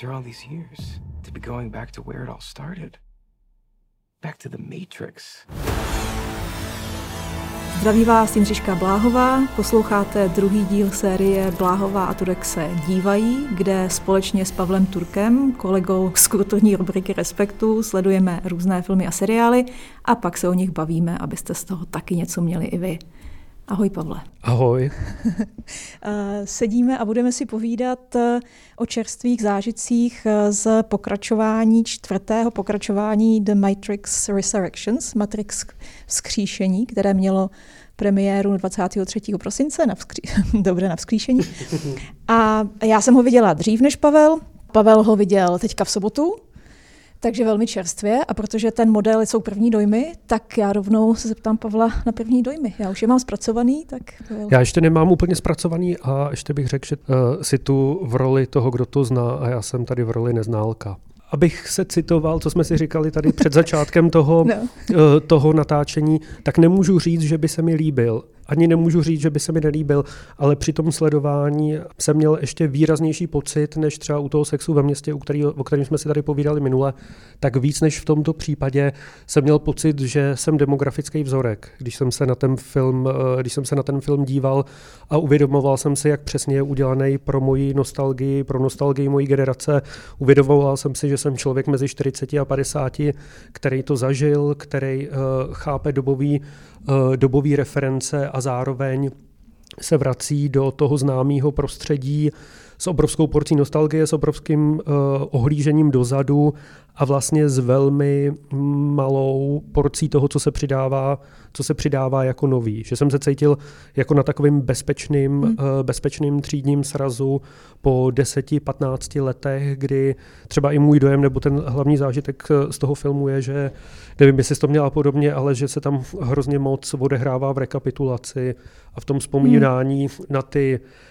after all these years, to be going back to where it all started. Back to the Matrix. Zdraví vás Jindřiška Bláhová, posloucháte druhý díl série Bláhová a Turek se dívají, kde společně s Pavlem Turkem, kolegou z kulturní rubriky Respektu, sledujeme různé filmy a seriály a pak se o nich bavíme, abyste z toho taky něco měli i vy. Ahoj Pavle. Ahoj. Eh, sedíme a budeme si povídat eh, o čerstvých zážitcích eh, z pokračování, čtvrtého pokračování The Matrix Resurrections, Matrix vzkříšení, které mělo premiéru 23. prosince, na vzkří... dobré na vzkříšení. A já jsem ho viděla dřív než Pavel. Pavel ho viděl teďka v sobotu, takže velmi čerstvě a protože ten model jsou první dojmy, tak já rovnou se zeptám Pavla na první dojmy. Já už je mám zpracovaný, tak... Já ještě nemám úplně zpracovaný a ještě bych řekl, že uh, si tu v roli toho, kdo to zná a já jsem tady v roli neználka. Abych se citoval, co jsme si říkali tady před začátkem toho, no. uh, toho natáčení, tak nemůžu říct, že by se mi líbil ani nemůžu říct, že by se mi nelíbil, ale při tom sledování jsem měl ještě výraznější pocit, než třeba u toho sexu ve městě, u který, o kterém jsme si tady povídali minule, tak víc než v tomto případě jsem měl pocit, že jsem demografický vzorek, když jsem se na ten film, eh, když jsem se na ten film díval a uvědomoval jsem si, jak přesně je udělaný pro moji nostalgii, pro nostalgii mojí generace. Uvědomoval jsem si, že jsem člověk mezi 40 a 50, který to zažil, který uh, chápe dobový Eh, dobové reference a zároveň se vrací do toho známého prostředí s obrovskou porcí nostalgie, s obrovským uh, ohlížením dozadu a vlastně s velmi malou porcí toho, co se přidává, co se přidává jako nový. Že jsem se cítil jako na takovým bezpečným, hmm. uh, bezpečným třídním srazu po 10-15 letech, kdy třeba i můj dojem nebo ten hlavní zážitek z toho filmu je, že nevím, jestli jsi to měla podobně, ale že se tam hrozně moc odehrává v rekapitulaci a v tom vzpomínání hmm. na ty Eh,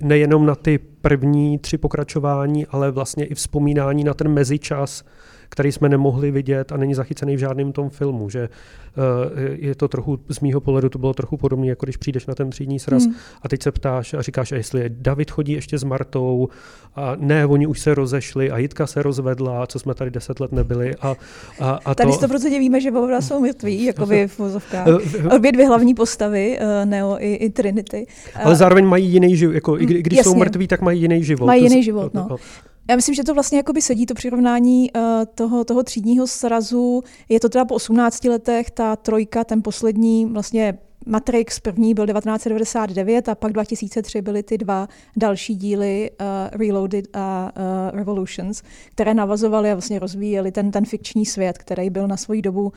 nejenom na ty první tři pokračování, ale vlastně i vzpomínání na ten mezičas, který jsme nemohli vidět a není zachycený v žádném tom filmu, že uh, je to trochu, z mýho pohledu to bylo trochu podobné, jako když přijdeš na ten třídní sraz hmm. a teď se ptáš a říkáš, a jestli je David chodí ještě s Martou a ne, oni už se rozešli a Jitka se rozvedla, co jsme tady deset let nebyli. A, a, a tady to... 100% víme, že oba jsou mrtví, jako by v vozovkách. Obě dvě hlavní postavy, uh, Neo i, i Trinity. Ale zároveň mají jiný život, jako, i když Jasně. jsou mrtví, tak mají jiný život. Mají jiný život, no. Já myslím, že to vlastně jakoby sedí, to přirovnání uh, toho, toho třídního srazu. Je to teda po 18 letech, ta trojka, ten poslední vlastně Matrix první byl 1999 a pak 2003 byly ty dva další díly uh, Reloaded a uh, Revolutions, které navazovaly a vlastně rozvíjely ten, ten fikční svět, který byl na svoji dobu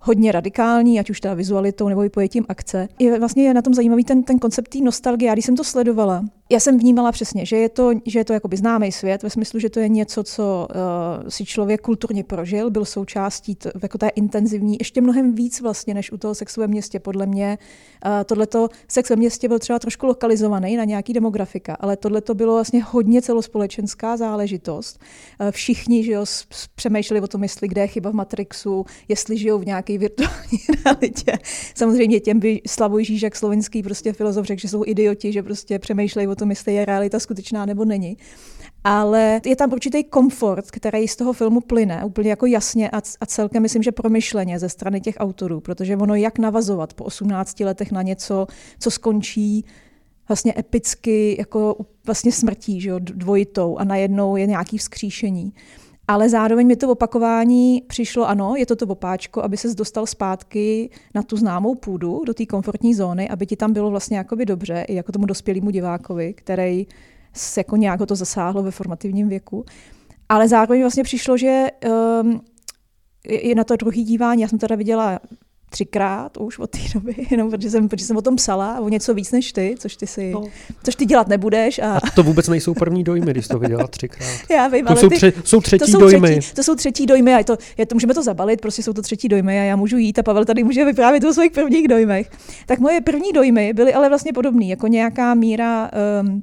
hodně radikální, ať už teda vizualitou nebo i pojetím akce. Je vlastně je na tom zajímavý ten, ten koncept té nostalgie. Já když jsem to sledovala, já jsem vnímala přesně, že je to, že je to jakoby známý svět, ve smyslu, že to je něco, co uh, si člověk kulturně prožil, byl součástí t, jako té intenzivní, ještě mnohem víc vlastně, než u toho sexu ve městě. Podle mě uh, tohleto sex ve městě byl třeba trošku lokalizovaný na nějaký demografika, ale tohle to bylo vlastně hodně celospolečenská záležitost. Uh, všichni že jo, přemýšleli o tom, jestli kde je chyba v Matrixu, jestli žijou v nějaké virtuální realitě. Samozřejmě těm by Slavoj Žížek, slovenský prostě filozof, řekl, že jsou idioti, že prostě přemýšlejí o tom, jestli je realita skutečná nebo není. Ale je tam určitý komfort, který z toho filmu plyne úplně jako jasně a, a celkem myslím, že promyšleně ze strany těch autorů, protože ono jak navazovat po 18 letech na něco, co skončí vlastně epicky jako vlastně smrtí, že jo, dvojitou a najednou je nějaký vzkříšení. Ale zároveň mi to opakování přišlo, ano, je to to opáčko, aby se dostal zpátky na tu známou půdu, do té komfortní zóny, aby ti tam bylo vlastně jakoby dobře, i jako tomu dospělému divákovi, který se jako nějak ho to zasáhlo ve formativním věku. Ale zároveň vlastně přišlo, že um, je na to druhý dívání, já jsem teda viděla třikrát už od té doby, jenom protože jsem, protože jsem o tom psala o něco víc než ty, což ty si, no. což ty dělat nebudeš. A... a to vůbec nejsou první dojmy, když to viděla třikrát. Já vím, to ale jsou, tři, jsou třetí to jsou dojmy. Třetí, to jsou třetí dojmy a to, je to, můžeme to zabalit, prostě jsou to třetí dojmy a já můžu jít a Pavel tady může vyprávět o svých prvních dojmech. Tak moje první dojmy byly ale vlastně podobné, jako nějaká míra um,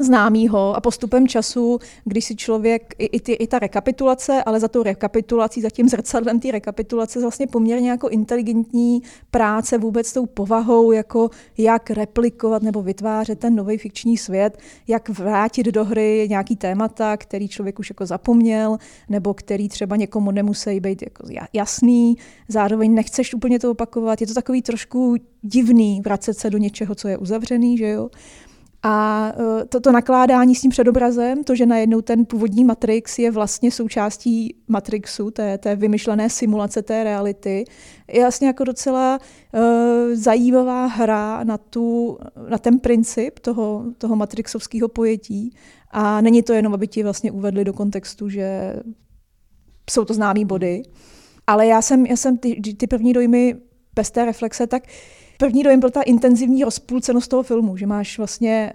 známýho a postupem času, když si člověk, i, i, ty, i ta rekapitulace, ale za tou rekapitulací, za tím zrcadlem té rekapitulace vlastně poměrně jako inteligentní práce vůbec tou povahou, jako jak replikovat nebo vytvářet ten nový fikční svět, jak vrátit do hry nějaký témata, který člověk už jako zapomněl, nebo který třeba někomu nemusí být jako jasný, zároveň nechceš úplně to opakovat. Je to takový trošku divný vracet se do něčeho, co je uzavřený, že jo? A e, to, to nakládání s tím předobrazem, to, že najednou ten původní Matrix je vlastně součástí Matrixu, té, té vymyšlené simulace té reality, je vlastně jako docela uh, zajímavá hra na, tu, na ten princip toho, toho matrixovského pojetí. A není to jenom, aby ti vlastně uvedli do kontextu, že jsou to známé body. Ale já jsem, já jsem ty, ty první dojmy bez té reflexe, tak uh, První dojem byl ta intenzivní rozpůlcenost toho filmu, že máš vlastně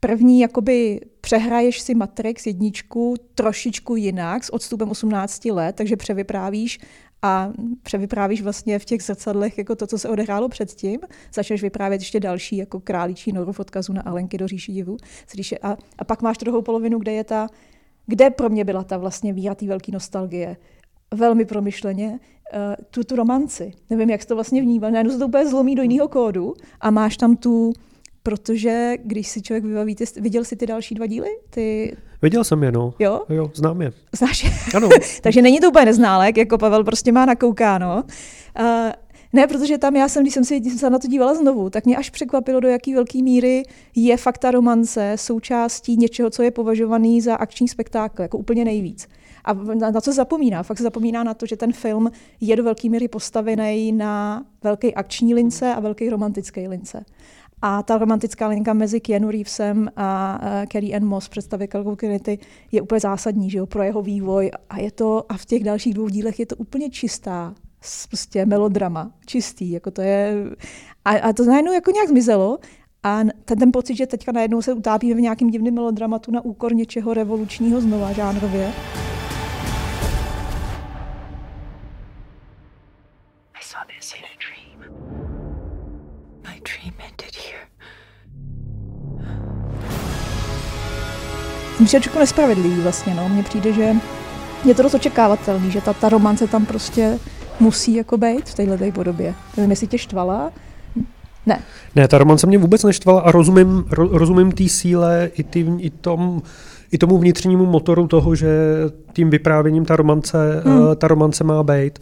první, jakoby přehraješ si Matrix jedničku trošičku jinak s odstupem 18 let, takže převyprávíš a převyprávíš vlastně v těch zrcadlech jako to, co se odehrálo předtím. Začneš vyprávět ještě další jako králíčí noru v odkazu na Alenky do říši divu. A, a pak máš druhou polovinu, kde je ta, kde pro mě byla ta vlastně víra té velké nostalgie velmi promyšleně uh, tu, tu romanci. Nevím, jak jsi to vlastně vnímal. Najednou se to úplně zlomí do jiného kódu a máš tam tu, protože když si člověk vybaví, ty, viděl jsi ty další dva díly? Ty... Viděl jsem je, no. Jo? Jo, znám je. Znáš je? Ano. Takže není to úplně neználek, jako Pavel prostě má nakoukáno. Uh, ne, protože tam já jsem, když jsem, si, když jsem se na to dívala znovu, tak mě až překvapilo, do jaký velké míry je fakta romance součástí něčeho, co je považovaný za akční spektákl, jako úplně nejvíc. A na, na co zapomíná? Fakt se zapomíná na to, že ten film je do velké míry postavený na velké akční lince a velké romantické lince. A ta romantická linka mezi Keanu Reevesem a uh, Carrie Ann Moss, představitelkou Trinity, je úplně zásadní že jo, pro jeho vývoj. A je to a v těch dalších dvou dílech je to úplně čistá prostě melodrama, čistý, jako to je, a, a to najednou jako nějak zmizelo a ten, ten pocit, že teďka najednou se utápíme v nějakým divným melodramatu na úkor něčeho revolučního znova žánrově. Myslím, že nespravedlivý vlastně, no. Mně přijde, že je to dost očekávatelný, že ta, ta romance tam prostě musí jako být v této podobě. Nevím, jestli tě štvala, ne. Ne, ta romance mě vůbec neštvala a rozumím, ro, rozumím té síle i, tý, i, tom, i tomu vnitřnímu motoru toho, že tím vyprávěním ta romance, hmm. uh, ta romance má být.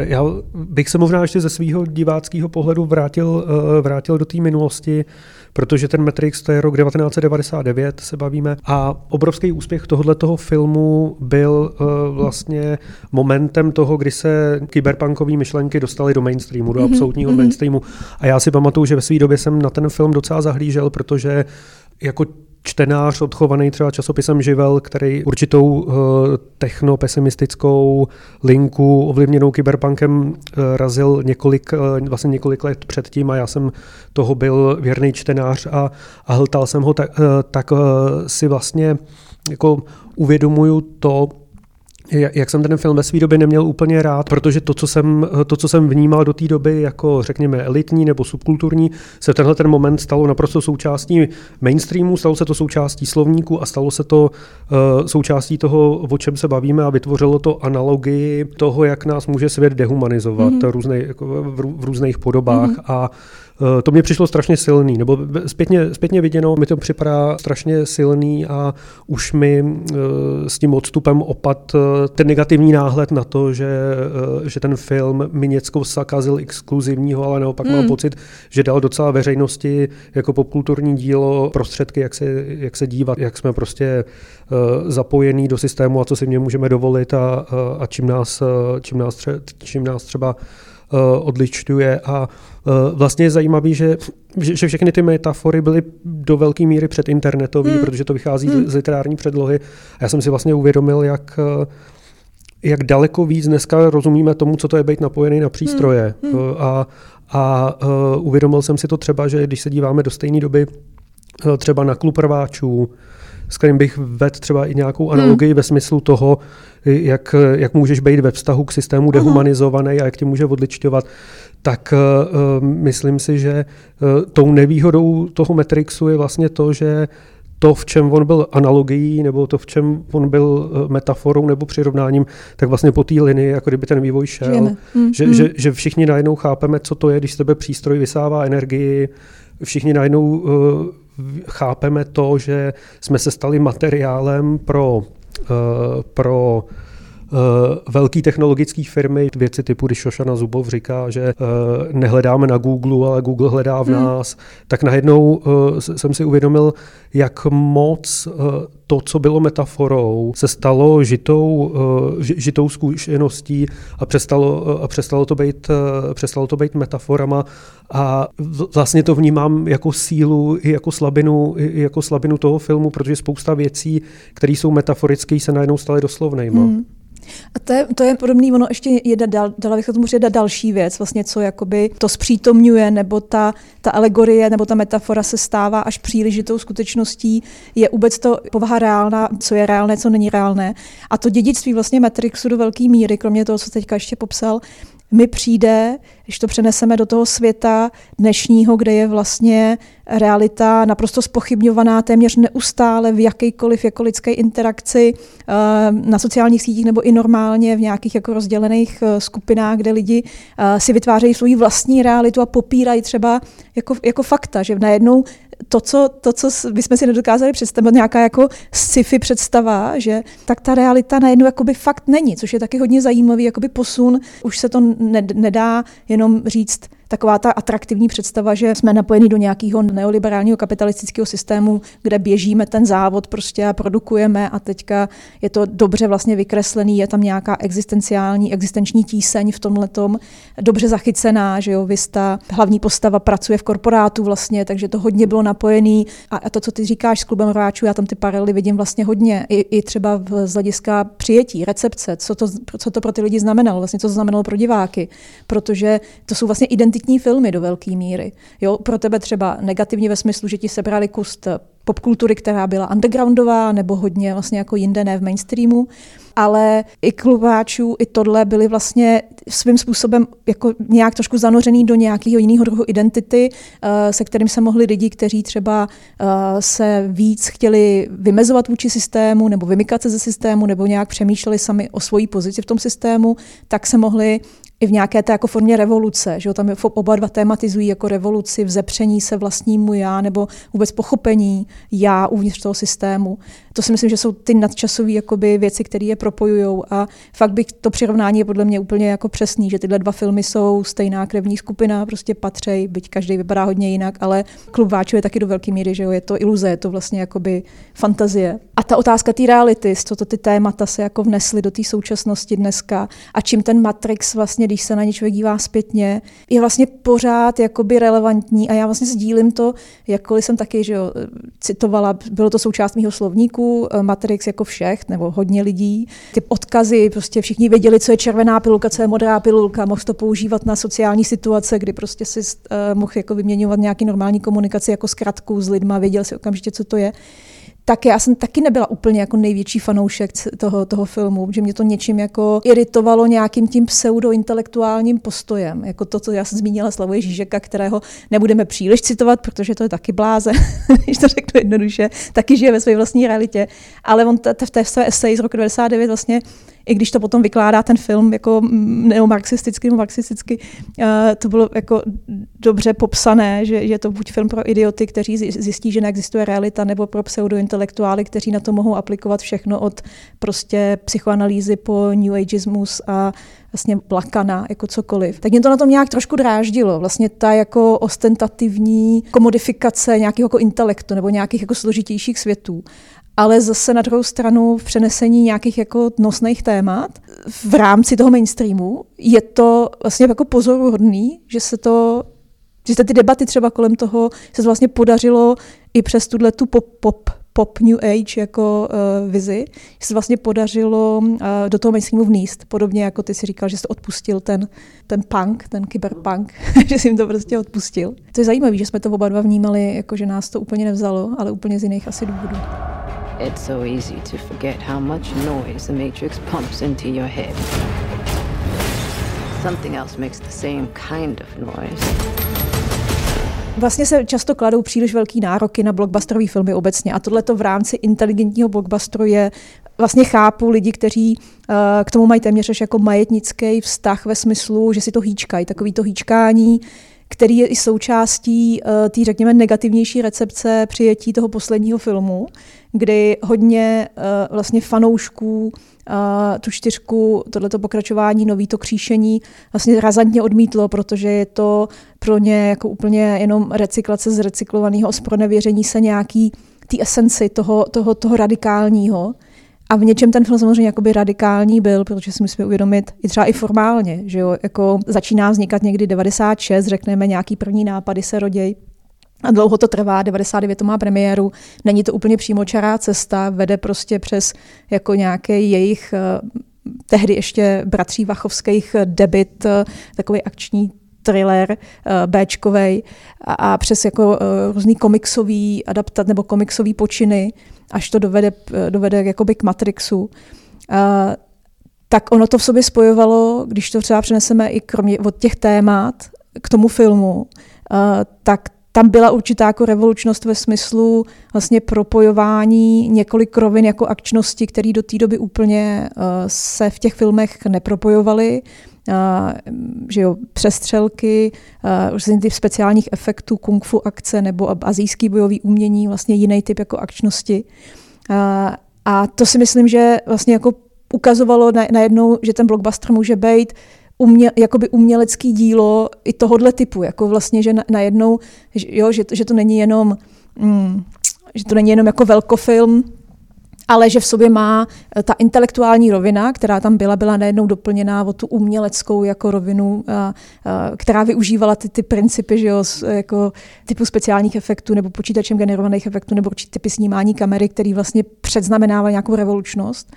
Já bych se možná ještě ze svého diváckého pohledu vrátil, uh, vrátil do té minulosti, protože ten Matrix to je rok 1999, se bavíme. A obrovský úspěch tohoto filmu byl uh, vlastně momentem toho, kdy se kyberpunkové myšlenky dostaly do mainstreamu, do mm-hmm. absolutního mm-hmm. mainstreamu. A já si pamatuju, že ve své době jsem na ten film docela zahlížel, protože jako čtenář odchovaný třeba časopisem Živel, který určitou uh, techno-pesimistickou linku ovlivněnou kyberpunkem uh, razil několik, uh, vlastně několik let předtím a já jsem toho byl věrný čtenář a, a hltal jsem ho, tak, tak si vlastně jako uvědomuju to, jak jsem ten film ve své době neměl úplně rád, protože to, co jsem, to, co jsem vnímal do té doby jako, řekněme, elitní nebo subkulturní, se tenhle ten moment stalo naprosto součástí mainstreamu, stalo se to součástí slovníku a stalo se to uh, součástí toho, o čem se bavíme a vytvořilo to analogii toho, jak nás může svět dehumanizovat mm-hmm. různej, jako v, v různých podobách mm-hmm. a to mě přišlo strašně silný, nebo zpětně, zpětně viděno mi to připadá strašně silný a už mi eh, s tím odstupem opad eh, ten negativní náhled na to, že, že ten film mi něco zakazil exkluzivního, ale naopak hmm. mám pocit, že dal docela veřejnosti jako popkulturní dílo prostředky, jak se, jak se dívat, jak jsme prostě zapojení do systému a co si mě můžeme dovolit a, a čím, nás, čím, nás tře, čím nás třeba odličňuje a Eh, vlastně je zajímavý, že, že všechny ty metafory byly do velké míry předinternetové, hmm. protože to vychází hmm. z literární předlohy. A já jsem si vlastně uvědomil, jak eh, jak daleko víc dneska rozumíme tomu, co to je být napojený na přístroje. Hmm. Hmm. A, a uh, uvědomil jsem si to třeba, že když se díváme do stejné doby uh, třeba na klub rváčů, s kterým bych vedl třeba i nějakou hmm. analogii hmm. ve smyslu toho, jak, jak můžeš být ve vztahu k systému dehumanizovaný a jak tě může odličťovat, tak uh, myslím si, že uh, tou nevýhodou toho Matrixu je vlastně to, že to, v čem on byl analogií, nebo to, v čem on byl metaforou nebo přirovnáním, tak vlastně po té linii, jako kdyby ten vývoj šel. Mm, že, mm. Že, že všichni najednou chápeme, co to je, když z tebe přístroj vysává energii, všichni najednou uh, chápeme to, že jsme se stali materiálem pro, pro uh, velký technologické firmy, věci typu, když Šošana Zubov říká, že uh, nehledáme na Google, ale Google hledá v hmm. nás, tak najednou uh, jsem si uvědomil, jak moc to, co bylo metaforou, se stalo žitou, žitou zkušeností a přestalo, a přestalo, to být, přestalo to být metaforama a vlastně to vnímám jako sílu i jako slabinu, i jako slabinu toho filmu, protože spousta věcí, které jsou metaforické, se najednou staly doslovnejma. Hmm. A to je, to je podobný, ono ještě jedna, dal, dala bych tomu říct další věc, vlastně co jakoby to zpřítomňuje, nebo ta, ta alegorie, nebo ta metafora se stává až přílišitou skutečností, je vůbec to povaha reálná, co je reálné, co není reálné. A to dědictví vlastně Matrixu do velké míry, kromě toho, co teďka ještě popsal, mi přijde, když to přeneseme do toho světa dnešního, kde je vlastně realita naprosto spochybňovaná téměř neustále v jakýkoliv jako lidské interakci eh, na sociálních sítích nebo i normálně v nějakých jako rozdělených eh, skupinách, kde lidi eh, si vytvářejí svou vlastní realitu a popírají třeba jako, jako fakta, že najednou to, co, to, co bychom si nedokázali představit, nějaká jako sci-fi představa, že tak ta realita najednou jakoby fakt není, což je taky hodně zajímavý jakoby posun. Už se to nedá jenom říct, taková ta atraktivní představa, že jsme napojeni do nějakého neoliberálního kapitalistického systému, kde běžíme ten závod prostě a produkujeme a teďka je to dobře vlastně vykreslený, je tam nějaká existenciální, existenční tíseň v tomhle dobře zachycená, že jo, Vista, hlavní postava pracuje v korporátu vlastně, takže to hodně bylo napojený. A, a to, co ty říkáš s klubem hráčů, já tam ty paralely vidím vlastně hodně, i, i třeba z hlediska přijetí, recepce, co to, co to pro ty lidi znamenalo, vlastně co to znamenalo pro diváky, protože to jsou vlastně identity identitní filmy do velké míry. Jo, pro tebe třeba negativně ve smyslu, že ti sebrali kus popkultury, která byla undergroundová nebo hodně vlastně jako jinde, ne v mainstreamu, ale i klubačů, i tohle byly vlastně svým způsobem jako nějak trošku zanořený do nějakého jiného druhu identity, eh, se kterým se mohli lidi, kteří třeba eh, se víc chtěli vymezovat vůči systému nebo vymykat se ze systému nebo nějak přemýšleli sami o svojí pozici v tom systému, tak se mohli i v nějaké té jako formě revoluce, že jo, tam oba dva tématizují jako revoluci, vzepření se vlastnímu já nebo vůbec pochopení já uvnitř toho systému. To si myslím, že jsou ty nadčasové jakoby věci, které je propojují a fakt bych to přirovnání je podle mě úplně jako přesný, že tyhle dva filmy jsou stejná krevní skupina, prostě patří, byť každý vypadá hodně jinak, ale klub váčů je taky do velké míry, že jo, je to iluze, je to vlastně jakoby fantazie. A ta otázka té reality, co to ty témata se jako vnesly do té současnosti dneska a čím ten Matrix vlastně když se na ně člověk dívá zpětně, je vlastně pořád jakoby relevantní a já vlastně sdílím to, jakkoliv jsem taky že jo, citovala, bylo to součást mého slovníku, eh, Matrix jako všech, nebo hodně lidí. Ty odkazy, prostě všichni věděli, co je červená pilulka, co je modrá pilulka, mohl to používat na sociální situace, kdy prostě si uh, mohl jako vyměňovat nějaký normální komunikaci jako zkratku s lidma, věděl si okamžitě, co to je tak já jsem taky nebyla úplně jako největší fanoušek toho, toho filmu, že mě to něčím jako iritovalo nějakým tím pseudointelektuálním postojem, jako to, co já jsem zmínila Slavoj Žižeka, kterého nebudeme příliš citovat, protože to je taky bláze, když to řeknu jednoduše, taky žije ve své vlastní realitě, ale on v té své eseji z roku 99 vlastně i když to potom vykládá ten film jako neomarxisticky nebo marxisticky, eh, to bylo jako dobře popsané, že, je to buď film pro idioty, kteří zjistí, že neexistuje realita, nebo pro pseudointelektuály, kteří na to mohou aplikovat všechno od prostě psychoanalýzy po New Ageismus a vlastně Lakana, jako cokoliv. Tak mě to na tom nějak trošku dráždilo. Vlastně ta jako ostentativní komodifikace nějakého jako intelektu nebo nějakých jako složitějších světů ale zase na druhou stranu v přenesení nějakých jako nosných témat v rámci toho mainstreamu je to vlastně jako pozoruhodný, že se to že se ty debaty třeba kolem toho se to vlastně podařilo i přes tuhle tu pop, pop pop new age jako uh, vizi, že se vlastně podařilo uh, do toho mainstreamu vníst. Podobně jako ty si říkal, že jsi odpustil ten, ten punk, ten kyberpunk, že jsi jim to prostě odpustil. To je zajímavé, že jsme to oba dva vnímali, jako že nás to úplně nevzalo, ale úplně z jiných asi důvodů. It's so easy to forget how much noise the Matrix pumps into your head. Something else makes the same kind of noise. Vlastně se často kladou příliš velký nároky na blockbusterové filmy obecně a tohle to v rámci inteligentního blockbusteru je vlastně chápu lidi, kteří uh, k tomu mají téměř až jako majetnický vztah ve smyslu, že si to hýčkají, takový to hýčkání, který je i součástí uh, té, řekněme, negativnější recepce přijetí toho posledního filmu, kdy hodně uh, vlastně fanoušků uh, tu čtyřku, tohleto pokračování, nový to kříšení vlastně razantně odmítlo, protože je to pro ně jako úplně jenom recyklace z recyklovaného zpronevěření se nějaký té esenci toho, toho, toho radikálního. A v něčem ten film samozřejmě jakoby radikální byl, protože si musíme uvědomit i třeba i formálně, že jo, jako začíná vznikat někdy 96, řekneme nějaký první nápady se roděj, a dlouho to trvá, 99 to má premiéru, není to úplně přímočará cesta, vede prostě přes jako nějaký jejich eh, tehdy ještě bratří Vachovských debit, eh, takový akční thriller uh, Bčkovej a, a přes jako uh, různý komiksový adaptat nebo komiksový počiny, až to dovede, dovede jakoby k Matrixu. Uh, tak ono to v sobě spojovalo, když to třeba přeneseme i kromě od těch témat k tomu filmu, tak tam byla určitá jako revolučnost ve smyslu vlastně propojování několik rovin jako akčnosti, které do té doby úplně se v těch filmech nepropojovaly. Uh, že jo, přestřelky, různý typ speciálních efektů, kung fu akce nebo azijský bojový umění, vlastně jiný typ jako akčnosti. Uh, a to si myslím, že vlastně jako ukazovalo najednou, že ten blockbuster může být umě, jakoby umělecký dílo i tohohle typu, jako vlastně, že na, najednou, že, jo, že, že to není jenom, mm, že to není jenom jako velkofilm, ale že v sobě má eh, ta intelektuální rovina, která tam byla, byla najednou doplněná o tu uměleckou jako rovinu, a, a, která využívala ty, ty principy, že jo, jako typu speciálních efektů nebo počítačem generovaných efektů nebo určitý typy snímání kamery, který vlastně předznamenává nějakou revolučnost.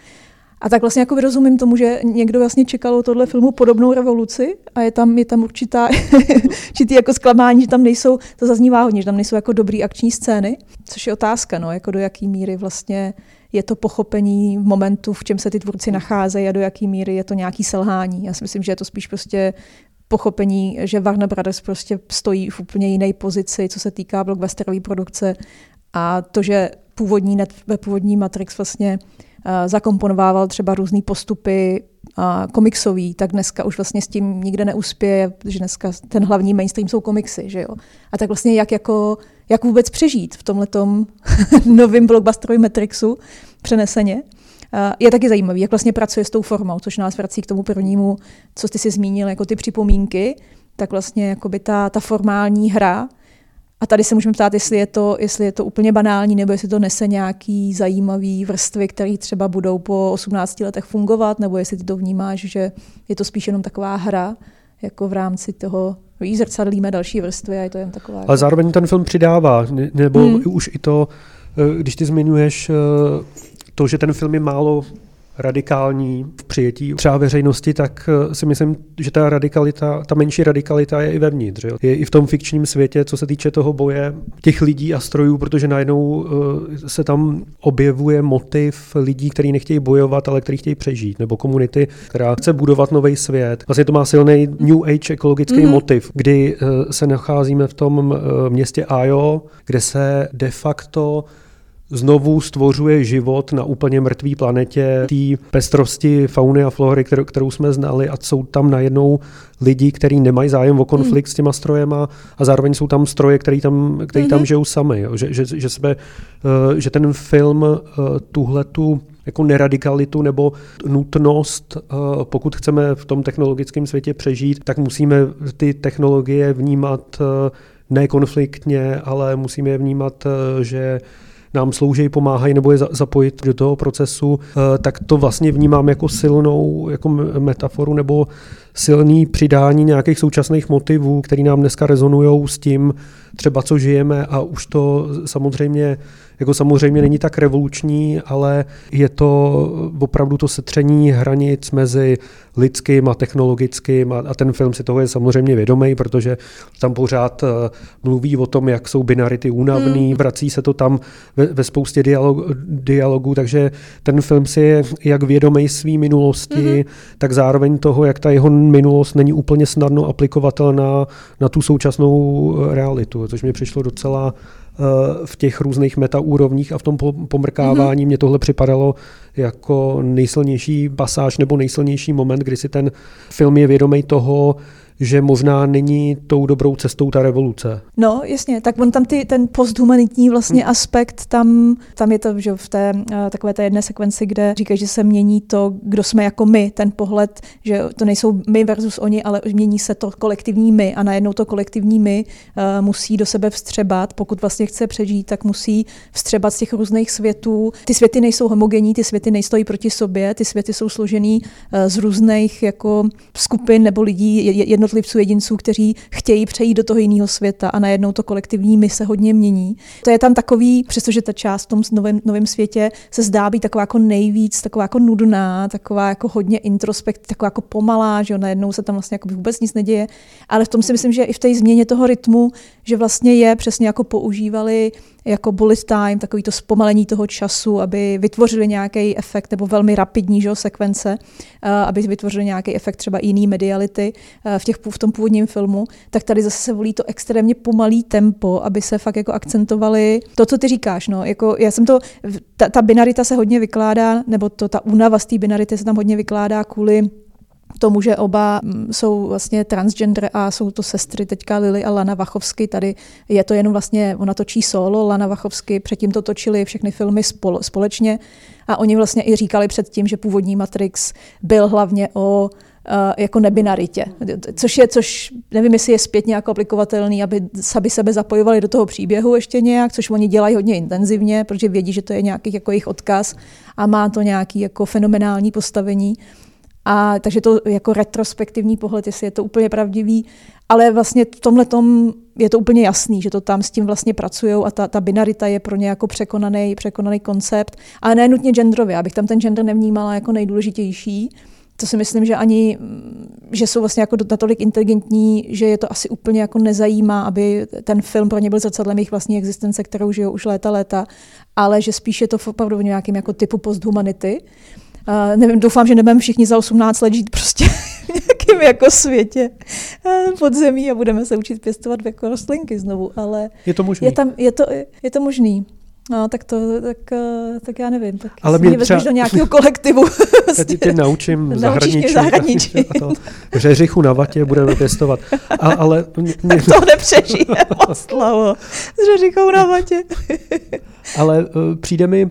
A tak vlastně jako rozumím tomu, že někdo vlastně čekal od tohle filmu podobnou revoluci a je tam, je tam určitá, určitý jako zklamání, že tam nejsou, to zaznívá hodně, že tam nejsou jako dobrý akční scény, což je otázka, no, jako do jaký míry vlastně je to pochopení momentu, v čem se ty tvůrci nacházejí a do jaký míry je to nějaký selhání. Já si myslím, že je to spíš prostě pochopení, že Warner Brothers prostě stojí v úplně jiné pozici, co se týká blockbusterové produkce a to, že původní, net, původní Matrix vlastně Eh, zakomponovával třeba různé postupy a komiksový, tak dneska už vlastně s tím nikde neuspěje, protože dneska ten hlavní mainstream jsou komiksy, že jo. A tak vlastně jak, jako, jak vůbec přežít v tomhletom novém blockbusterovém Matrixu přeneseně, je taky zajímavý, jak vlastně pracuje s tou formou, což nás vrací k tomu prvnímu, co jsi si zmínil, jako ty připomínky, tak vlastně jakoby ta, ta formální hra, a tady se můžeme ptát, jestli je, to, jestli je to úplně banální, nebo jestli to nese nějaký zajímavý vrstvy, které třeba budou po 18 letech fungovat, nebo jestli ty to vnímáš, že je to spíš jenom taková hra, jako v rámci toho jí zrcadlíme další vrstvy a je to jen taková... Ale zároveň ten film přidává, nebo hmm. už i to, eh, když ty zmiňuješ eh, to, že ten film je málo radikální v přijetí třeba veřejnosti, tak eh, si myslím, že ta radikalita, ta menší radikalita je i vevnitř. Jo. Je i v tom fikčním světě, co se týče toho boje těch lidí a strojů, protože najednou eh, se tam objevuje motiv lidí, kteří nechtějí bojovat, ale kteří chtějí přežít, nebo komunity, která chce budovat nový svět. Vlastně to má silný New Age ekologický mm-hmm. motiv, kdy eh, se nacházíme v tom městě Ajo, kde se de facto znovu stvořuje život na úplně mrtvý planetě, té pestrosti fauny a flory, kterou, kterou jsme znali a jsou tam najednou lidi, kteří nemají zájem o konflikt mm. s těma strojema a zároveň jsou tam stroje, který tam, který mm-hmm. tam mhm. žijou sami. Jo. Že, že, že, jsme, uh, že ten film uh, tuhletu jako neradikalitu nebo nutnost, uh, pokud chceme v tom technologickém světě přežít, tak musíme ty technologie vnímat nekonfliktně, ale musíme je vnímat, že nám slouží, pomáhají nebo je zapojit do toho procesu, eh, tak to vlastně vnímám jako silnou jako metaforu nebo silný přidání nějakých současných motivů, které nám dneska rezonují s tím, třeba co žijeme a už to samozřejmě jako samozřejmě není tak revoluční, ale je to opravdu to setření hranic mezi lidským a technologickým a, a ten film si toho je samozřejmě vědomý, protože tam pořád uh, mluví o tom, jak jsou binarity únavný, hmm. vrací se to tam ve, ve spoustě dialog, dialogů, takže ten film si je jak vědomý své minulosti, hmm. tak zároveň toho, jak ta jeho minulost není úplně snadno aplikovatelná na tu současnou realitu, což mi přišlo docela Eh, v těch různých metaúrovních a v tom pomrkávání mm-hmm. mě tohle připadalo jako nejsilnější pasáž nebo nejsilnější moment, kdy si ten film je vědomý toho, že možná není tou dobrou cestou ta revoluce. No, jasně, tak on tam ty, ten posthumanitní vlastně hmm. aspekt, tam, tam je to, že v té uh, takové té jedné sekvenci, kde říkají, že se mění to, kdo jsme jako my, ten pohled, že to nejsou my versus oni, ale mění se to kolektivní my a najednou to kolektivní my uh, musí do sebe vstřebat, pokud vlastně chce přežít, tak musí vstřebat z těch různých světů. Ty světy nejsou homogenní, ty světy nejstojí proti sobě, ty světy jsou složený uh, z různých jako skupin nebo lidí, jednotlivců, jedinců, kteří chtějí přejít do toho jiného světa a najednou to kolektivní my se hodně mění. To je tam takový, přestože ta část v tom novém, novém světě se zdá být taková jako nejvíc, taková jako nudná, taková jako hodně introspekt, taková jako pomalá, že jo, najednou se tam vlastně jako vůbec nic neděje. Ale v tom si myslím, že i v té změně toho rytmu, že vlastně je přesně jako používali jako bullet time, takový to zpomalení toho času, aby vytvořili nějaký efekt, nebo velmi rapidní že, sekvence, uh, aby vytvořili nějaký efekt třeba jiný mediality uh, v, těch, v tom původním filmu, tak tady zase se volí to extrémně pomalý tempo, aby se fakt jako akcentovali to, co ty říkáš. No, jako já jsem to, ta, ta binarita se hodně vykládá, nebo to, ta únava z té binarity se tam hodně vykládá kvůli tomu, že oba mm, jsou vlastně transgender a jsou to sestry teďka Lily a Lana Vachovsky. Tady je to jenom vlastně, ona točí solo, Lana Vachovsky, předtím to točili všechny filmy společně a oni vlastně i říkali předtím, že původní Matrix byl hlavně o Uh, jako nebinaritě, což je, což nevím, jestli je zpětně jako aplikovatelný, aby, aby sebe zapojovali do toho příběhu ještě nějak, což oni dělají hodně intenzivně, protože vědí, že to je nějaký jako jejich odkaz a má to nějaký jako fenomenální postavení. A takže to jako retrospektivní pohled, jestli je to úplně pravdivý, ale vlastně v tomhle tom je to úplně jasný, že to tam s tím vlastně pracují a ta, ta binarita je pro ně jako překonaný, překonaný koncept, ale ne nutně genderově, abych tam ten gender nevnímala jako nejdůležitější. To si myslím, že ani, že jsou vlastně jako natolik inteligentní, že je to asi úplně jako nezajímá, aby ten film pro ně byl zrcadlem jejich vlastní existence, kterou žijou už léta, léta, ale že spíš je to opravdu v nějakým jako typu posthumanity. Uh, nevím, doufám, že nebudeme všichni za 18 let žít prostě v nějakém jako světě uh, podzemí a budeme se učit pěstovat jako rostlinky znovu, ale je to možný. Je, tam, je, to, je to možný. No, tak to, tak, eh, tak já nevím. Tak ale mě třeba... do nějakého kolektivu. Já ti tě naučím zahraničí. zahraničí. Řeřichu na vatě budeme pěstovat. A, ale mě... tak to nepřežije moc dlouho. S řeřichou na vatě. ale uh, přijde mi,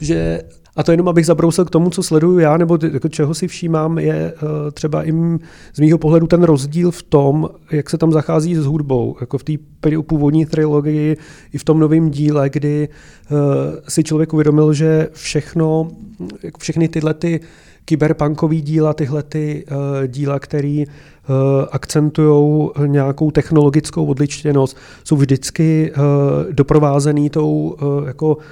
že a to jenom abych zabrousil k tomu, co sleduju já, nebo jako čeho si všímám, je uh, třeba i z mýho pohledu ten rozdíl v tom, jak se tam zachází s hudbou. Jako v té původní trilogii i v tom novém díle, kdy uh, si člověk uvědomil, že všechno, všechny tyhle ty kyberpunkové díla, tyhle ty uh, díla, které akcentují nějakou technologickou odličtěnost, jsou vždycky doprovázený tou jako Eh,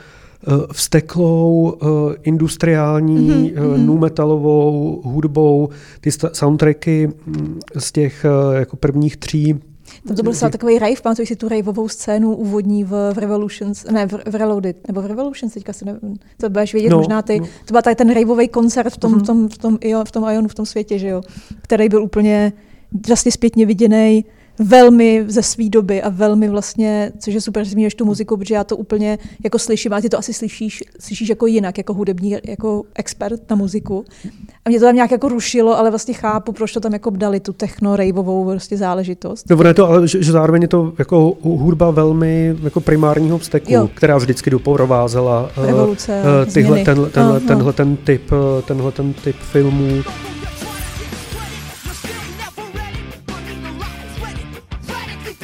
vsteklou eh, industriální mm-hmm. nu-metalovou hudbou, ty soundtracky mm, z těch jako prvních tří to, to byl těch... takový rave, pamatuji si tu raveovou scénu úvodní v, v Revolutions, ne, v, v Reloaded, nebo v Revolutions, teďka si nevím, to budeš vědět no, možná ty, no. to byl tady ten raveový koncert v tom, mm-hmm. v tom, v tom, v tom Ionu, v tom světě, že jo, který byl úplně vlastně zpětně viděný velmi ze své doby a velmi vlastně, což je super, že zmíníš tu muziku, protože já to úplně jako slyším, a ty to asi slyšíš, slyšíš jako jinak, jako hudební, jako expert na muziku. A mě to tam nějak jako rušilo, ale vlastně chápu, proč to tam jako dali, tu techno raveovou prostě záležitost. No, je to, ale že, že zároveň je to jako hudba velmi jako primárního vzteku, jo. která vždycky doprovázela uh, Revoluce, uh, tyhle, tenhle, tenhle, no, tenhle, no. ten typ, uh, tenhle ten typ filmů.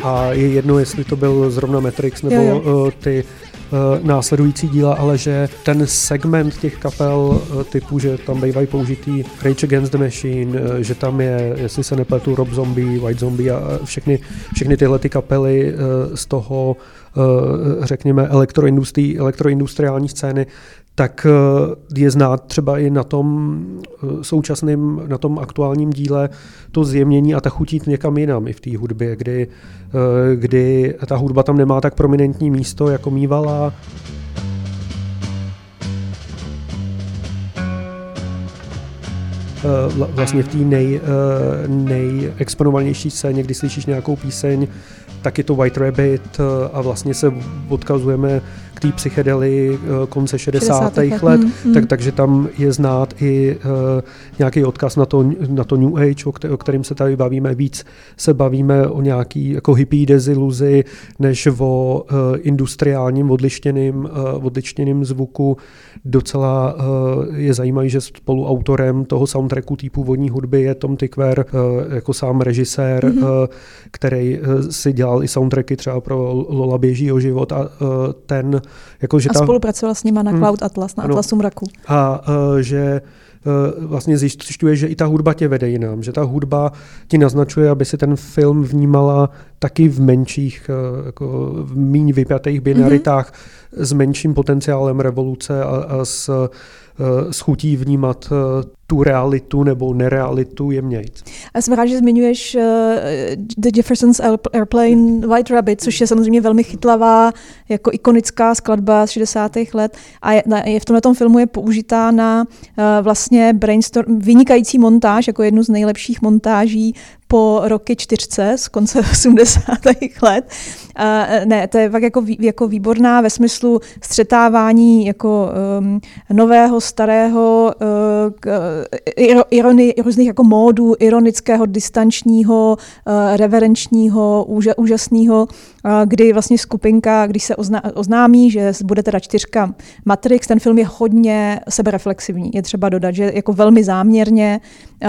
A je jedno, jestli to byl zrovna Matrix nebo jo, jo. Eh, ty uh, následující díla, ale že ten segment těch kapel uh, typu, že tam bývají použitý Rage Against the Machine, že tam je, jestli se nepletu, Rob Zombie, White Zombie a všechny, všechny tyhle ty kapely z toho řekněme elektroindustriální scény, tak eh, je znát třeba i na tom eh, současném, na tom aktuálním díle to zjemnění a ta chutít někam jinam i v té hudbě, kdy, eh, kdy ta hudba tam nemá tak prominentní místo, jako mývala. vlastně v té nej, nejexponovanější scéně, kdy slyšíš nějakou píseň, tak je to White Rabbit a vlastně se odkazujeme té psychedeli konce 60. 60. let, hmm. Tak, takže tam je znát i nějaký odkaz na to, na to New Age, o kterém se tady bavíme. Víc se bavíme o nějaký jako hippie deziluzi, než o industriálním odlištěným, odlištěným zvuku. Docela je zajímavý, že spoluautorem toho soundtracku té původní hudby je Tom Tykwer, jako sám režisér, mm-hmm. který si dělal i soundtracky třeba pro Lola běží o život a ten... Jako, že a ta, spolupracoval s nima na hm. Cloud Atlas, na Atlasu mraku. A že vlastně zjišťuje, že i ta hudba tě vede jinam, že ta hudba ti naznačuje, aby si ten film vnímala taky v menších, jako v míň vypjatých binaritách mm-hmm. s menším potenciálem revoluce a, a s s chutí vnímat eh, tu realitu nebo nerealitu jemnějc. A jsem rád, že zmiňuješ uh, The Jefferson's Airplane White Rabbit, což je samozřejmě velmi chytlavá, jako ikonická skladba z 60. let a je, je v tomhle filmu je použitá na uh, vlastně brainstorm, vynikající montáž, jako jednu z nejlepších montáží po roky čtyřce z konce 80. let. A ne, to je fakt jako, jako výborná ve smyslu střetávání jako um, nového, starého, uh, irony, různých jako módů, ironického, distančního, uh, reverenčního, úža, úžasného, uh, kdy vlastně skupinka, když se ozná, oznámí, že bude teda čtyřka Matrix, ten film je hodně sebereflexivní. Je třeba dodat, že jako velmi záměrně uh,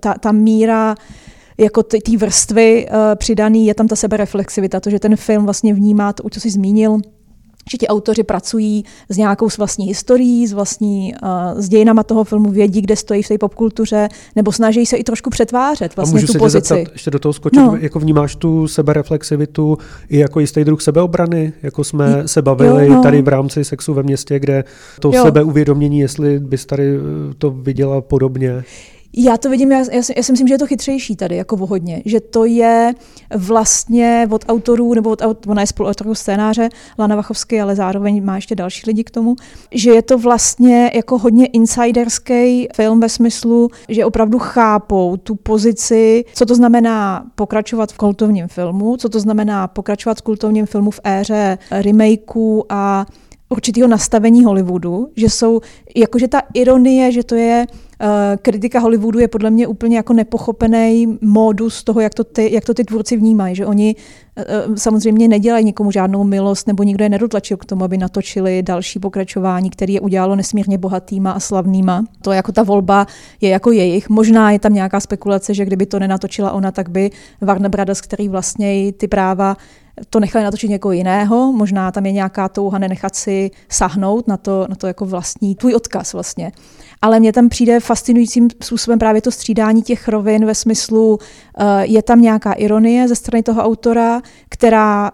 ta, ta míra jako té vrstvy uh, přidaný, je tam ta sebereflexivita, to, že ten film vlastně vnímá to, co jsi zmínil, že ti autoři pracují s nějakou s vlastní historií, s vlastní uh, s dějinama toho filmu, vědí, kde stojí v té popkultuře, nebo snaží se i trošku přetvářet vlastně A můžu tu pozici. Zeptat, ještě do toho skočit, no. jako vnímáš tu sebereflexivitu i jako jistý druh sebeobrany, jako jsme se bavili jo, no. tady v rámci sexu ve městě, kde to jo. sebeuvědomění, jestli bys tady eh, to viděla podobně. Já to vidím, já, já, já si myslím, že je to chytřejší tady, jako hodně. Že to je vlastně od autorů, nebo od, ona je spoluautorů scénáře, Lana Vachovsky, ale zároveň má ještě další lidi k tomu, že je to vlastně jako hodně insiderský film ve smyslu, že opravdu chápou tu pozici, co to znamená pokračovat v kultovním filmu, co to znamená pokračovat v kultovním filmu v éře remakeů a určitého nastavení Hollywoodu, že jsou, jakože ta ironie, že to je kritika Hollywoodu je podle mě úplně jako nepochopený modus toho, jak to ty, jak to ty tvůrci vnímají, že oni eh, eh, samozřejmě nedělají nikomu žádnou milost, nebo nikdo je nedotlačil k tomu, aby natočili další pokračování, který je udělalo nesmírně bohatýma a slavnýma. To jako ta volba je jako jejich. Možná je tam nějaká spekulace, že kdyby to nenatočila ona, tak by Warner Brothers, který vlastně ty práva to nechali natočit někoho jiného, možná tam je nějaká touha nenechat si sahnout na to, na to jako vlastní, tvůj odkaz vlastně ale mně tam přijde fascinujícím způsobem právě to střídání těch rovin ve smyslu, uh, je tam nějaká ironie ze strany toho autora, která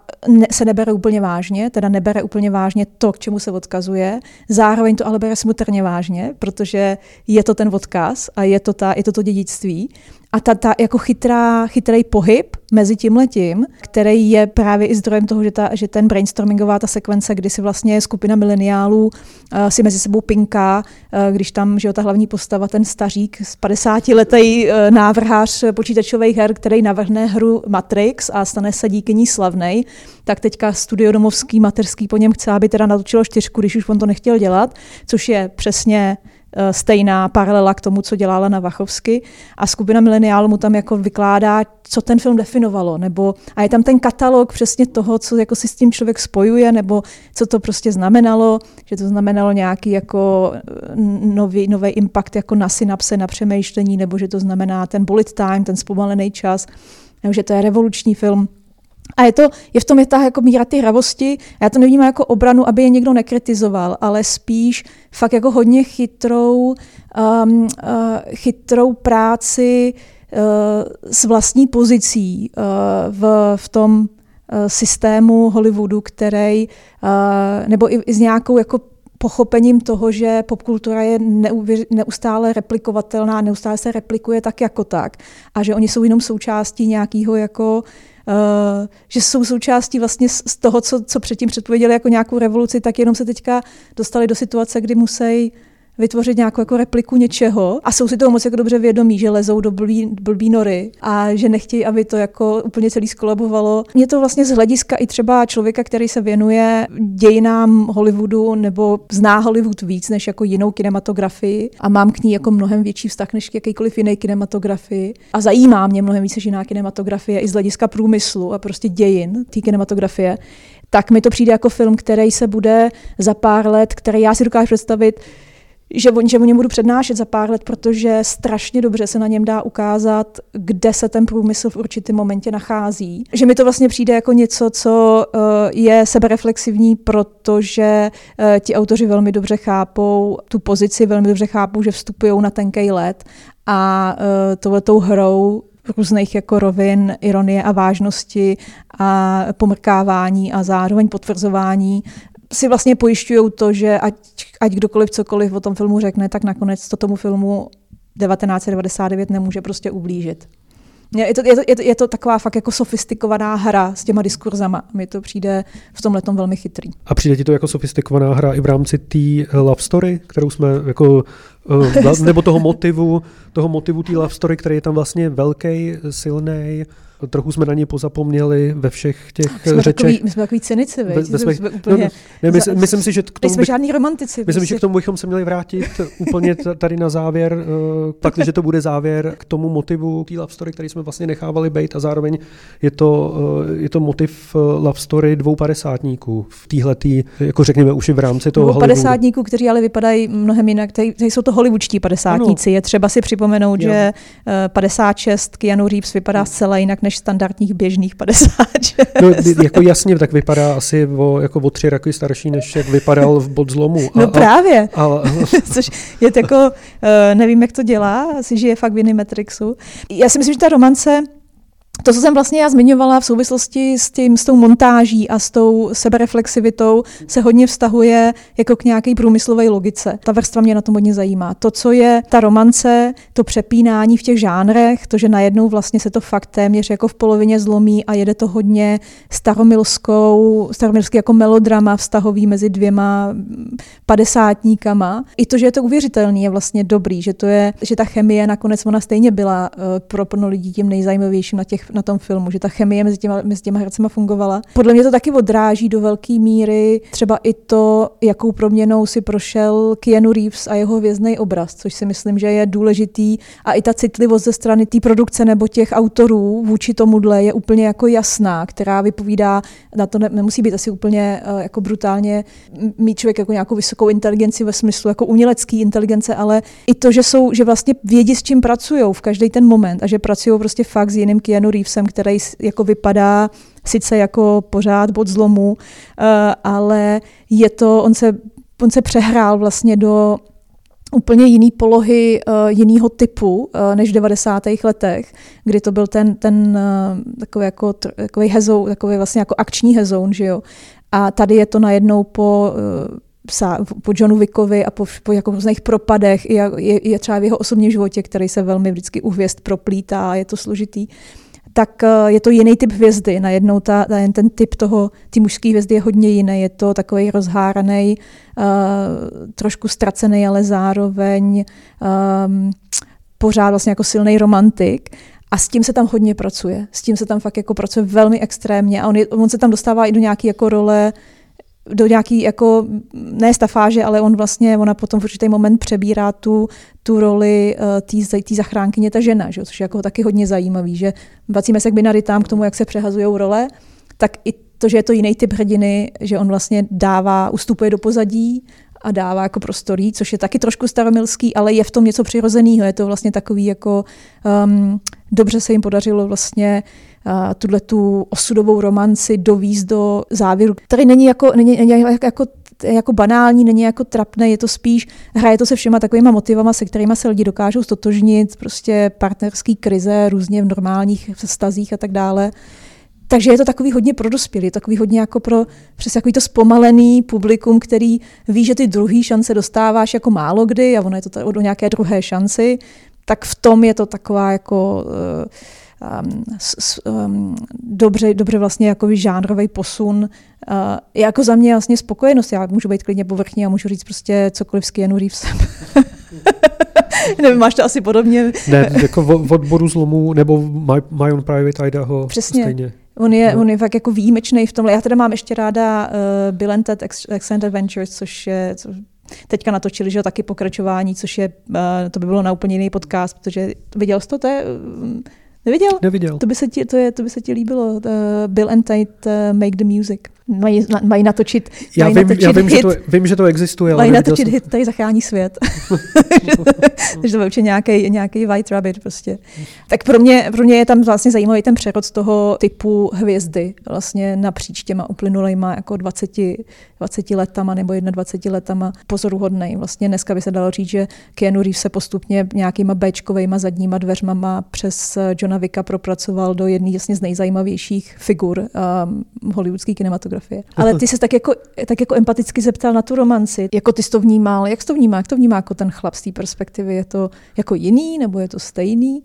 se nebere úplně vážně, teda nebere úplně vážně to, k čemu se odkazuje, zároveň to ale bere smutně vážně, protože je to ten odkaz a je to, ta, je to to dědictví. A ta, ta jako chytrá, chytrý pohyb mezi tím letím, který je právě i zdrojem toho, že, ta, že ten brainstormingová ta sekvence, kdy si vlastně skupina mileniálů uh, si mezi sebou pinká, uh, když tam že jo, ta hlavní postava, ten stařík z 50-letý uh, návrhář počítačových her, který navrhne hru Matrix a stane se díky ní slavnej, tak teďka studio domovský, materský po něm chce, aby teda natočilo čtyřku, když už on to nechtěl dělat, což je přesně stejná paralela k tomu, co dělala na Vachovsky a skupina mileniálů mu tam jako vykládá, co ten film definovalo, nebo a je tam ten katalog přesně toho, co jako si s tím člověk spojuje, nebo co to prostě znamenalo, že to znamenalo nějaký jako eh, nový, nový impact jako na synapse, na přemýšlení, nebo že to znamená ten bullet time, ten zpomalený čas, nebo že to je revoluční film. A je, to, je v tom je ta jako míra ty hravosti. Já to nevnímám jako obranu, aby je někdo nekritizoval, ale spíš fakt jako hodně chytrou, um, uh, chytrou práci uh, s vlastní pozicí uh, v, v tom uh, systému Hollywoodu, který, uh, nebo i, i s nějakou jako pochopením toho, že popkultura je neustále replikovatelná, neustále se replikuje tak jako tak a že oni jsou jenom součástí nějakého jako Uh, že jsou součástí vlastně z toho, co, co předtím předpověděli jako nějakou revoluci, tak jenom se teďka dostali do situace, kdy musí vytvořit nějakou jako repliku něčeho a jsou si toho moc jako dobře vědomí, že lezou do blbý, blbý nory a že nechtějí, aby to jako úplně celý skolabovalo. Mě to vlastně z hlediska i třeba člověka, který se věnuje dějinám Hollywoodu nebo zná Hollywood víc než jako jinou kinematografii a mám k ní jako mnohem větší vztah než k jakýkoliv jiné kinematografii a zajímá mě mnohem víc než jiná kinematografie i z hlediska průmyslu a prostě dějin té kinematografie, tak mi to přijde jako film, který se bude za pár let, který já si dokážu představit, že, on, že o něm budu přednášet za pár let, protože strašně dobře se na něm dá ukázat, kde se ten průmysl v určitém momentě nachází. Že mi to vlastně přijde jako něco, co uh, je sebereflexivní, protože uh, ti autoři velmi dobře chápou tu pozici, velmi dobře chápou, že vstupují na tenký let a uh, tohletou hrou různých jako rovin, ironie a vážnosti a pomrkávání a zároveň potvrzování si vlastně pojišťují to, že ať, ať kdokoliv cokoliv o tom filmu řekne, tak nakonec to tomu filmu 1999 nemůže prostě ublížit. Je to, je, to, je, to, je to taková fakt jako sofistikovaná hra s těma diskurzama. Mi to přijde v tomhle velmi chytrý. A přijde ti to jako sofistikovaná hra i v rámci té love story, kterou jsme jako uh, nebo toho motivu, toho motivu té love story, který je tam vlastně velký, silný, trochu jsme na ně pozapomněli ve všech těch jsme řečech. Takový, my jsme takový cynici, ve, jsme, jsme úplně... No, no, ne, mysl, myslím si, že k tomu... Jsme žádný romantici. Myslím, prostě. že k tomu bychom se měli vrátit úplně tady na závěr, uh, tak, že to bude závěr k tomu motivu té love story, který jsme vlastně nechávali být a zároveň je to, uh, je to motiv love story dvou padesátníků v téhletý, jako řekněme už v rámci toho Dvou padesátníků, kteří ale vypadají mnohem jinak, tady jsou to hollywoodští padesátníci. Ano. Je třeba si připomenout, jo. že uh, 56 Keanu Reeves vypadá zcela jinak než standardních běžných 56. No, jako jasně, tak vypadá asi o, jako o tři roky starší, než jak vypadal v bod zlomu. A, no právě. A, a, Což je jako, uh, nevím, jak to dělá, asi žije fakt v jiném Matrixu. Já si myslím, že ta romance to, co jsem vlastně já zmiňovala v souvislosti s, tím, s tou montáží a s tou sebereflexivitou, se hodně vztahuje jako k nějaké průmyslové logice. Ta vrstva mě na tom hodně zajímá. To, co je ta romance, to přepínání v těch žánrech, to, že najednou vlastně se to fakt téměř jako v polovině zlomí a jede to hodně staromilskou, staromilský jako melodrama vztahový mezi dvěma padesátníkama. I to, že je to uvěřitelný, je vlastně dobrý, že to je, že ta chemie nakonec ona stejně byla uh, pro plno lidí tím nejzajímavějším na těch na tom filmu, že ta chemie mezi těma, mezi těma hercema fungovala. Podle mě to taky odráží do velké míry třeba i to, jakou proměnou si prošel Keanu Reeves a jeho hvězdný obraz, což si myslím, že je důležitý a i ta citlivost ze strany té produkce nebo těch autorů vůči tomuhle je úplně jako jasná, která vypovídá, na to ne, nemusí být asi úplně uh, jako brutálně mít člověk jako nějakou vysokou inteligenci ve smyslu jako umělecký inteligence, ale i to, že jsou, že vlastně vědí, s čím pracují v každý ten moment a že pracují prostě fakt s jiným Keanu Reevesem, který jako vypadá sice jako pořád bod zlomu, eh, ale je to, on se, on se přehrál vlastně do úplně jiný polohy uh, jiného typu uh, než v 90. letech, kdy to byl ten, ten uh, takový, jako, takový hezoun, takový vlastně jako akční hezoun, že jo. A tady je to najednou po uh, po Johnu Wickovi a po, po jako různých propadech, je, je, je třeba v jeho osobním životě, který se velmi vždycky uvěst proplítá je to složitý, tak eh, je to jiný typ hvězdy. Najednou ta, ten, typ toho, ty mužské hvězdy je hodně jiný. Je to takový rozháraný, uh, trošku ztracený, ale zároveň um, pořád vlastně jako silný romantik. A s tím se tam hodně pracuje. S tím se tam fakt jako pracuje velmi extrémně. A on, je, on se tam dostává i do nějaké jako role do nějaký jako, ne stafáže, ale on vlastně, ona potom v určitý moment přebírá tu, tu roli uh, té zachránkyně, ta žena, že? což je jako taky hodně zajímavý, že vracíme se k binaritám, k tomu, jak se přehazují role, tak i to, že je to jiný typ hrdiny, že on vlastně dává, ustupuje do pozadí a dává jako prostorí, což je taky trošku staromilský, ale je v tom něco přirozeného. Je to vlastně takový jako um, dobře se jim podařilo vlastně uh, tuhle tu osudovou romanci dovízt do závěru, který není jako, není, není jako, jako jako banální, není jako trapné, je to spíš, hraje to se všema takovýma motivama, se kterými se lidi dokážou stotožnit, prostě partnerský krize, různě v normálních vztazích a tak dále. Takže je to takový hodně pro dospělý, takový hodně jako pro přes takový to zpomalený publikum, který ví, že ty druhý šance dostáváš jako málo kdy a ono je to o nějaké druhé šanci, tak v tom je to taková jako uh, um, s, um, dobře, dobře vlastně jako žánrový posun. Uh, je jako za mě vlastně spokojenost. Já můžu být klidně povrchní a můžu říct prostě cokoliv s Keanu Reevesem. Nevím, máš to asi podobně. ne, jako v, v odboru zlomu, nebo My, my Own Private Idaho Přesně. stejně. On je, no. on je fakt jako výjimečný v tomhle. Já teda mám ještě ráda uh, Bill and Ted Extended Adventures, což je, co, teďka natočili, že jo, taky pokračování, což je, uh, to by bylo na úplně jiný podcast, protože viděl jsi to, to je, uh, neviděl? Neviděl. To by se ti, to je, to by se ti líbilo, uh, Bill and Ted uh, Make the Music. Mají, mají natočit Já, mají vím, natočit já vím, hit, že to, vím, že to existuje, ale mají neviděl natočit jsem- hit, tady zachrání svět. Takže to byl určitě nějaký, nějaký White Rabbit prostě. Tak pro mě, pro mě je tam vlastně zajímavý ten přerod z toho typu hvězdy vlastně napříč těma uplynulejma jako 20, 20 letama nebo 21 letama pozoruhodnej. Vlastně dneska by se dalo říct, že Keanu Reeves se postupně nějakýma Bčkovejma zadníma dveřma má přes Johna Vicka propracoval do jedné jasně z nejzajímavějších figur um, hollywoodské kinematografie. Ale ty se tak jako, tak jako empaticky zeptal na tu romanci. Jako ty jsi to vnímal, jak jsi to vnímá, jak to vnímá jako ten chlap z té perspektivy? Je to jako jiný nebo je to stejný?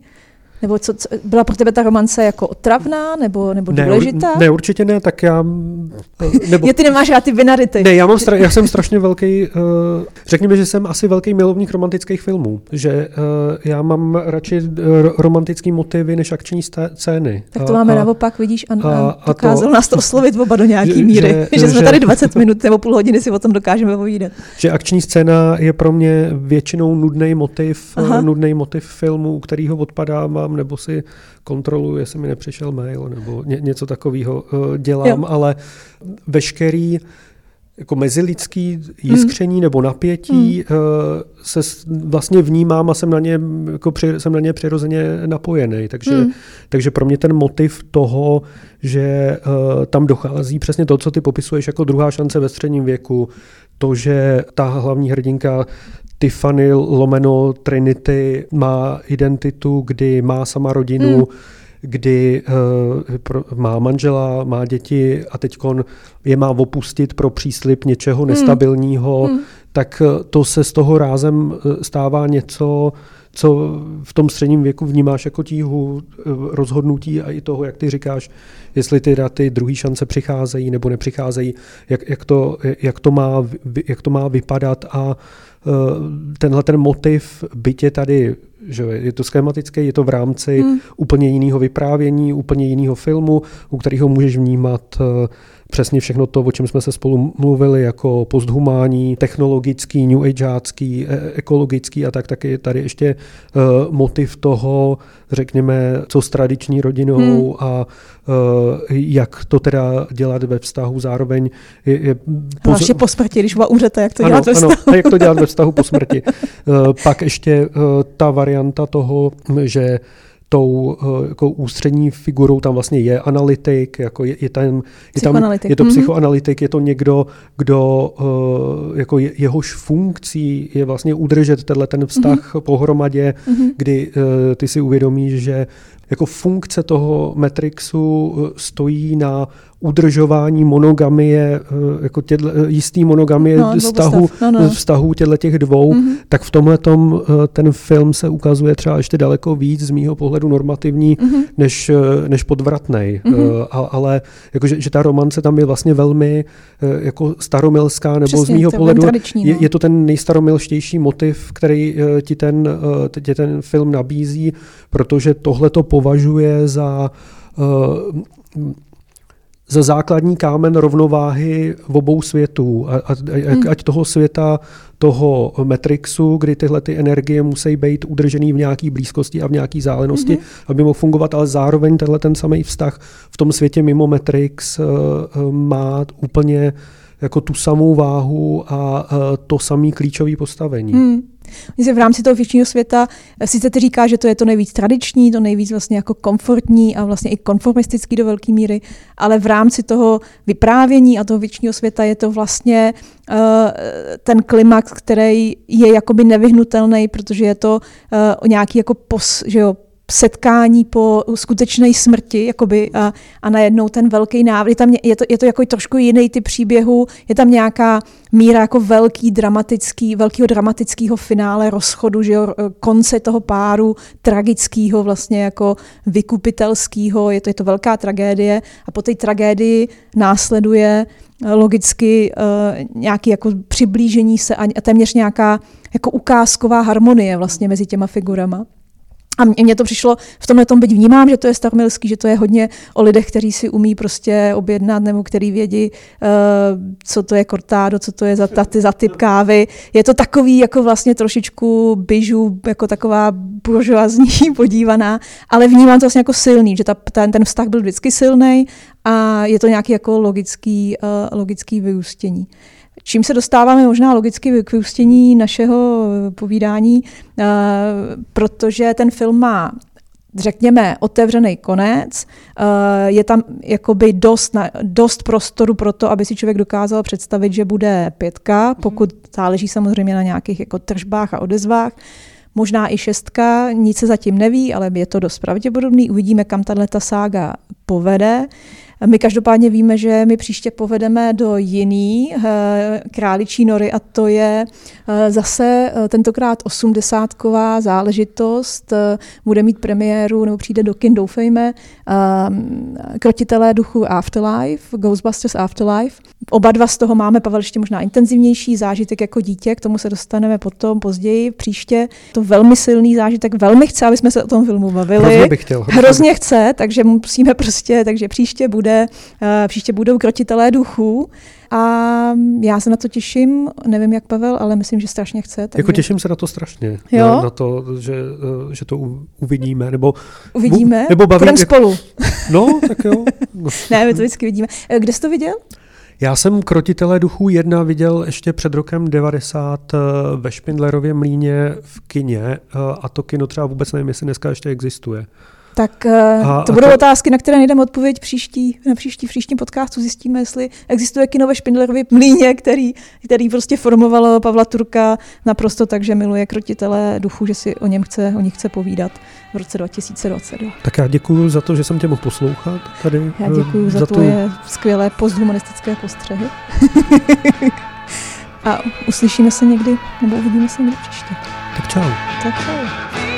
Nebo co, co, byla pro tebe ta romance jako otravná nebo, nebo ne, důležitá? Ne, určitě ne, tak já... Nebo, Je, ty nemáš rád ty vinarity. Ne, já, mám stra- já jsem strašně velký, uh, řekněme, že jsem asi velký milovník romantických filmů, že uh, já mám radši uh, romantický motivy než akční scény. Tak to máme a, naopak, vidíš, a, a- a, a dokázal to- nás to oslovit oba do nějaký že- míry, že- že, jsme že- tady 20 minut nebo půl hodiny si o tom dokážeme povídat. Že akční scéna je pro mě většinou nudný motiv, Aha. nudný motiv filmu, u kterého odpadávám, nebo si kontroluji, jestli mi nepřišel mail, nebo ně, něco takového uh, dělám, Jo. ale veškerý jako mezilidský jiskření hmm. nebo napětí hmm. se vlastně vnímám a jsem na ně, jako při, jsem na ně přirozeně napojený. Takže, hmm. takže pro mě ten motiv toho, že uh, tam dochází přesně to, co ty popisuješ jako druhá šance ve středním věku, to, že ta hlavní hrdinka Tiffany lomeno Trinity má identitu, kdy má sama rodinu, Hmm. kdy uh, pro, má manžela, má děti a teď je má opustit pro příslip něčeho nestabilního, Hmm. Tak eh, to se z toho rázem eh, stává něco, co v tom středním věku vnímáš jako tíhu eh, rozhodnutí a i toho, jak ty říkáš, jestli ty ty druhé šance přicházejí nebo nepřicházejí, jak, jak, to, jak, to, má, jak to má vypadat a tenhle ten motiv bytě tady, že je to schematické, je to v rámci Hmm. úplně jiného vyprávění, úplně jiného filmu, u kterého můžeš vnímat přesně všechno to, o čem jsme se spolu mluvili, jako posthumání, technologický, new ageácký, e- ekologický a tak taky tady ještě uh, motiv toho, řekněme, co s tradiční rodinou Hmm. a uh, jak to teda dělat ve vztahu zároveň je, je Hlavně po smrti, když umřete, jak to ano, dělat ve ano, vztahu. a jak to dělat ve vztahu po smrti. Pak ještě ta varianta toho, že tou jako ústřední figurou tam vlastně je analytik, jako je, je tam, je, tam, je to Mhm. psychoanalytik, je to někdo, kdo uh, jako je, jehož funkcí je vlastně udržet tenhle ten vztah pohromadě, Mhm. kdy uh, ty si uvědomíš, že jako funkce toho Matrixu stojí na udržování monogamie, uh, jako těhle, jistý monogamie No, vztahu. No, no. vztahu těchto těch dvou, Mhm. tak v tomhle ten film se ukazuje třeba ještě daleko víc z mýho pohledu normativní, Mhm. než, eh, než podvratnej. Mhm. Eh, A, ale jakože, že ta romance tam je vlastně velmi eh, jako staromilská, nebo Přesně, z mýho pohledu tradiční, je, no. je to ten nejstaromilštější motiv, který eh, ti ten, eh, ti ten film nabízí, protože tohle to považuje za eh, za základní kámen rovnováhy v obou světů. A, a, a, Hmm. ať toho světa, toho Matrixu, kdy tyhle ty energie musí být udržený v nějaké blízkosti a v nějaké zálenosti, mm-hmm. aby mohl fungovat, ale zároveň tenhle ten samý vztah v tom světě mimo Matrix uh, uh, má úplně jako tu samou váhu a uh, to samé klíčové postavení. Hmm. V rámci toho věčního světa, eh, sice ty říká, že to je to nejvíc tradiční, to nejvíc vlastně jako komfortní a vlastně i konformistický do velké míry, ale v rámci toho vyprávění a toho věčního světa je to vlastně uh, ten klimax, který je jakoby nevyhnutelný, protože je to uh, o nějaký jako pos, že jo, setkání po skutečné smrti, jakoby, a, a najednou ten velký návrat. Je, tam, je, to, je to jako trošku jiný typ příběhu, je tam nějaká míra jako velký dramatický, velkého dramatického finále rozchodu, že jo, konce toho páru, tragického vlastně jako vykupitelského, je to, je to velká tragédie a po té tragédii následuje eh, logicky uh, nějaký jako přiblížení se a téměř nějaká jako ukázková harmonie vlastně mezi těma figurama. A mně to přišlo v tomhle tom, byť vnímám, že to je staromilský, že to je hodně o lidech, kteří si umí prostě objednat nebo který vědí, uh, co to je kortádo, co to je za, ta, za typ kávy. Je to takový jako vlastně trošičku byžu, jako taková buržoazní podívaná, ale vnímám to vlastně jako silný, že ta, ten, ten vztah byl vždycky silný a je to nějaký jako logický, uh, logický vyústění. Čím se dostáváme možná logicky k vyústění našeho povídání, eh, protože ten film má řekněme, otevřený konec. Eh, je tam jakoby dost, dost prostoru pro to, aby si člověk dokázal představit, že bude pětka, mhm. pokud záleží samozřejmě na nějakých jako tržbách a odezvách. Možná i šestka, nic se zatím neví, ale je to dost pravděpodobný. Uvidíme, kam tato sága povede. My každopádně víme, že my příště povedeme do jiný eh, králičí nory a to je eh, zase eh, tentokrát osmdesátková záležitost. Bude mít premiéru, nebo přijde do kin, doufejme, Krotitelé duchu Afterlife, Ghostbusters Afterlife. Oba dva z toho máme, Pavel, ještě možná intenzivnější zážitek jako dítě, k tomu se dostaneme potom, později, příště. To velmi silný zážitek, velmi chce, aby jsme se o tom filmu bavili. Hrozně bych chtěl. Hrozně, hrozně chce, takže musíme prostě, takže příště bude, uh, příště budou krotitelé duchů. A já se na to těším, nevím jak Pavel, ale myslím, že strašně chce. Takže... Jako těším se na to strašně, jo? Na, na to, že, eh, že to uvidíme, nebo... Uvidíme? Nebo bavím, jak... spolu. No, tak jo. Ne, my to vždycky vidíme. Eh, kde jsi to viděl? Já jsem Krotitele duchů jedna viděl ještě před rokem 90 eh, ve Špindlerově mlíně v kině eh, a to kino třeba vůbec nevím, jestli dneska ještě existuje. Tak eh, a, to budou to... otázky, na které najdeme odpověď příští, na příští, příštím podcastu. Zjistíme, jestli existuje kino ve Špindlerově mlíně, který, který prostě formovalo Pavla Turka naprosto tak, že miluje krotitele duchu, že si o něm chce, o nich chce povídat v roce 2022. Tak já děkuji za to, že jsem tě mohl poslouchat tady. Já děkuji za, za tvoje tu... skvělé posthumanistické postřehy. a uslyšíme se někdy, nebo uvidíme se někdy příště. Tak čau. Tak čau.